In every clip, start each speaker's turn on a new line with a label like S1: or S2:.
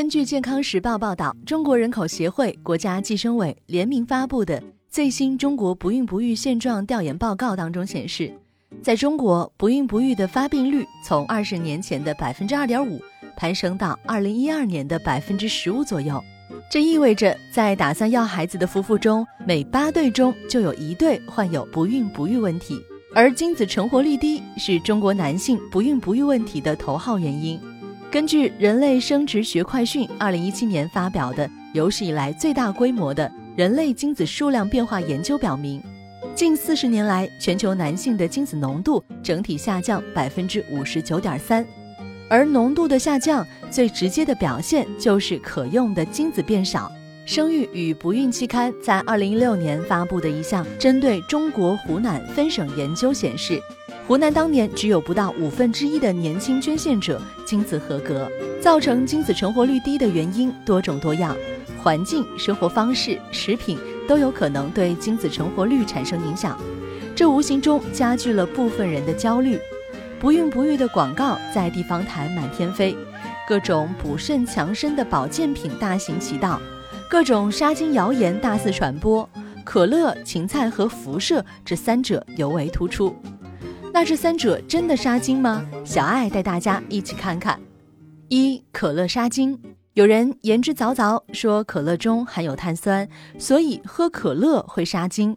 S1: 根据健康时报报道，中国人口协会、国家计生委联名发布的最新中国不孕不育现状调研报告当中显示，在中国不孕不育的发病率从二十年前的百分之二点五攀升到二零一二年的百分之十五左右。这意味着，在打算要孩子的夫妇中，每八对中就有一对患有不孕不育问题，而精子成活率低是中国男性不孕不育问题的头号原因。根据《人类生殖学快讯》二零一七年发表的有史以来最大规模的人类精子数量变化研究表明，近四十年来，全球男性的精子浓度整体下降百分之五十九点三，而浓度的下降最直接的表现就是可用的精子变少。生育与不孕期刊在二零一六年发布的一项针对中国湖南分省研究显示。湖南当年只有不到五分之一的年轻捐献者精子合格，造成精子成活率低的原因多种多样，环境、生活方式、食品都有可能对精子成活率产生影响，这无形中加剧了部分人的焦虑。不孕不育的广告在地方台满天飞，各种补肾强身的保健品大行其道，各种杀精谣言大肆传播，可乐、芹菜和辐射这三者尤为突出。那这三者真的杀精吗？小爱带大家一起看看。一、可乐杀精。有人言之凿凿说可乐中含有碳酸，所以喝可乐会杀精。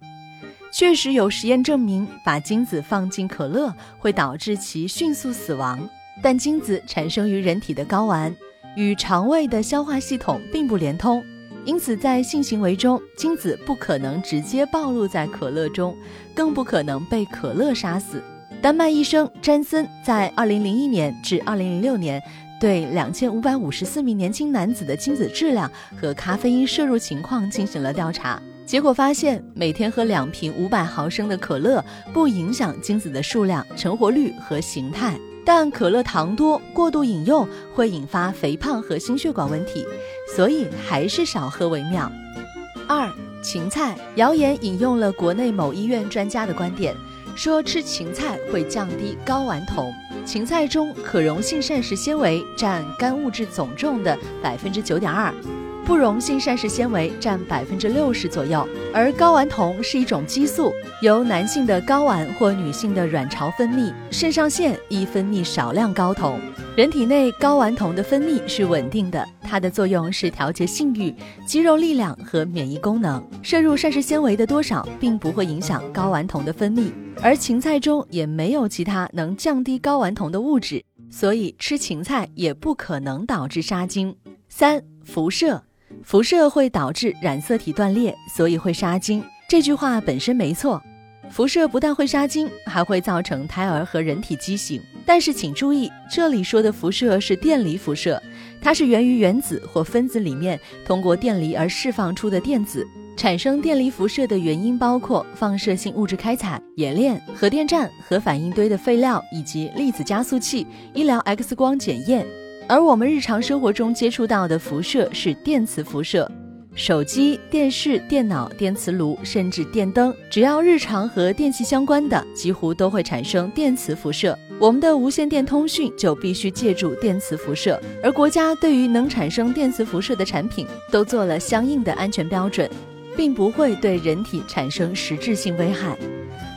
S1: 确实有实验证明，把精子放进可乐会导致其迅速死亡。但精子产生于人体的睾丸与肠胃的消化系统并不连通，因此在性行为中，精子不可能直接暴露在可乐中，更不可能被可乐杀死。丹麦医生詹森在2001年至2006年对2554名年轻男子的精子质量和咖啡因摄入情况进行了调查，结果发现，每天喝两瓶500毫升的可乐不影响精子的数量、成活率和形态，但可乐糖多，过度饮用会引发肥胖和心血管问题，所以还是少喝为妙。二、芹菜谣言引用了国内某医院专家的观点。说吃芹菜会降低睾丸酮。芹菜中可溶性膳食纤维占干物质总重的百分之九点二，不溶性膳食纤维占百分之六十左右。而睾丸酮是一种激素，由男性的睾丸或女性的卵巢分泌，肾上腺易分泌少量睾酮。人体内睾丸酮的分泌是稳定的，它的作用是调节性欲、肌肉力量和免疫功能。摄入膳食纤维的多少并不会影响睾丸酮的分泌，而芹菜中也没有其他能降低睾丸酮的物质，所以吃芹菜也不可能导致杀精。三、辐射，辐射会导致染色体断裂，所以会杀精。这句话本身没错。辐射不但会杀精，还会造成胎儿和人体畸形。但是请注意，这里说的辐射是电离辐射，它是源于原子或分子里面通过电离而释放出的电子。产生电离辐射的原因包括放射性物质开采、冶炼、核电站、核反应堆的废料以及粒子加速器、医疗 X 光检验。而我们日常生活中接触到的辐射是电磁辐射。手机、电视、电脑、电磁炉，甚至电灯，只要日常和电器相关的，几乎都会产生电磁辐射。我们的无线电通讯就必须借助电磁辐射，而国家对于能产生电磁辐射的产品都做了相应的安全标准，并不会对人体产生实质性危害。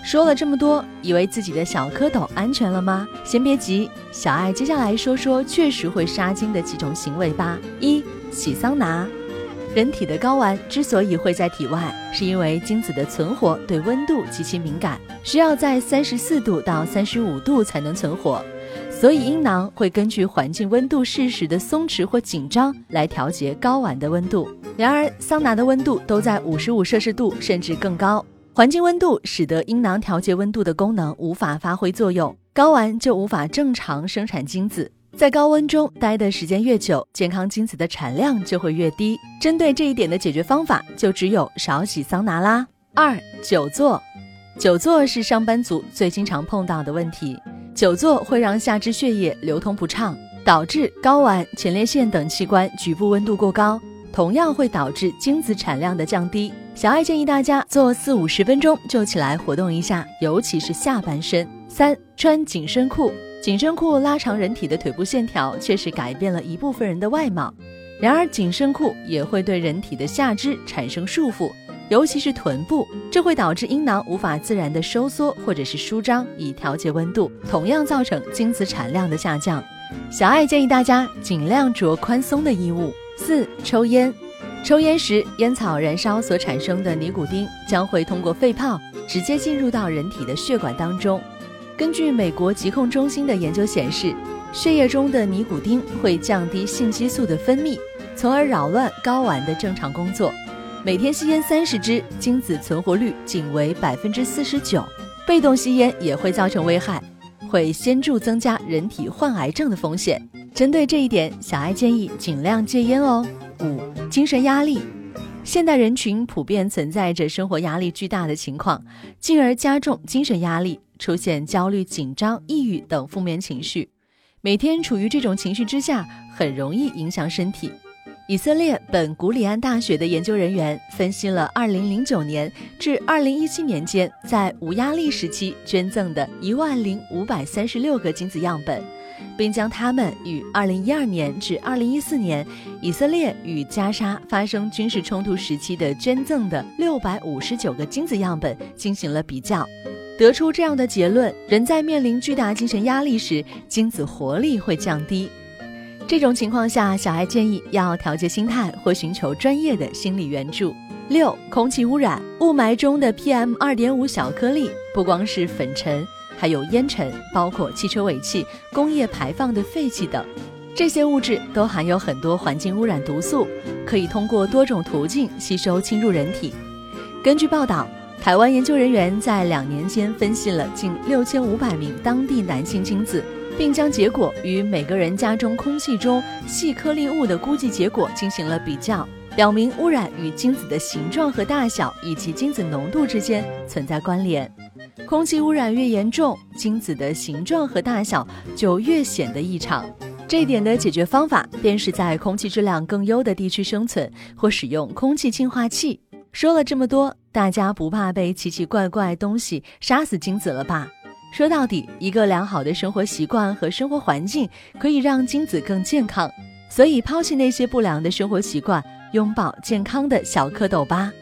S1: 说了这么多，以为自己的小蝌蚪安全了吗？先别急，小爱接下来说说确实会杀精的几种行为吧。一、洗桑拿。人体的睾丸之所以会在体外，是因为精子的存活对温度极其敏感，需要在三十四度到三十五度才能存活，所以阴囊会根据环境温度适时的松弛或紧张来调节睾丸的温度。然而，桑拿的温度都在五十五摄氏度甚至更高，环境温度使得阴囊调节温度的功能无法发挥作用，睾丸就无法正常生产精子。在高温中待的时间越久，健康精子的产量就会越低。针对这一点的解决方法，就只有少洗桑拿啦。二、久坐，久坐是上班族最经常碰到的问题。久坐会让下肢血液流通不畅，导致睾丸、前列腺等器官局部温度过高，同样会导致精子产量的降低。小爱建议大家做四五十分钟就起来活动一下，尤其是下半身。三、穿紧身裤。紧身裤拉长人体的腿部线条，确实改变了一部分人的外貌。然而，紧身裤也会对人体的下肢产生束缚，尤其是臀部，这会导致阴囊无法自然的收缩或者是舒张，以调节温度，同样造成精子产量的下降。小爱建议大家尽量着宽松的衣物。四、抽烟，抽烟时烟草燃烧所产生的尼古丁将会通过肺泡直接进入到人体的血管当中。根据美国疾控中心的研究显示。血液中的尼古丁会降低性激素的分泌，从而扰乱睾丸的正常工作。每天吸烟三十支，精子存活率仅为百分之四十九。被动吸烟也会造成危害，会显著增加人体患癌症的风险。针对这一点，小爱建议尽量戒烟哦。五、精神压力，现代人群普遍存在着生活压力巨大的情况，进而加重精神压力，出现焦虑、紧张、抑郁等负面情绪。每天处于这种情绪之下，很容易影响身体。以色列本古里安大学的研究人员分析了2009年至2017年间在无压力时期捐赠的一万零五百三十六个精子样本，并将它们与2012年至2014年以色列与加沙发生军事冲突时期的捐赠的六百五十九个精子样本进行了比较。得出这样的结论：人在面临巨大精神压力时，精子活力会降低。这种情况下，小孩建议要调节心态或寻求专业的心理援助。六、空气污染，雾霾中的 PM 二点五小颗粒不光是粉尘，还有烟尘，包括汽车尾气、工业排放的废气等，这些物质都含有很多环境污染毒素，可以通过多种途径吸收侵入人体。根据报道。台湾研究人员在两年间分析了近六千五百名当地男性精子，并将结果与每个人家中空气中细颗粒物的估计结果进行了比较，表明污染与精子的形状和大小以及精子浓度之间存在关联。空气污染越严重，精子的形状和大小就越显得异常。这一点的解决方法便是在空气质量更优的地区生存，或使用空气净化器。说了这么多，大家不怕被奇奇怪怪东西杀死精子了吧？说到底，一个良好的生活习惯和生活环境可以让精子更健康，所以抛弃那些不良的生活习惯，拥抱健康的小蝌蚪吧。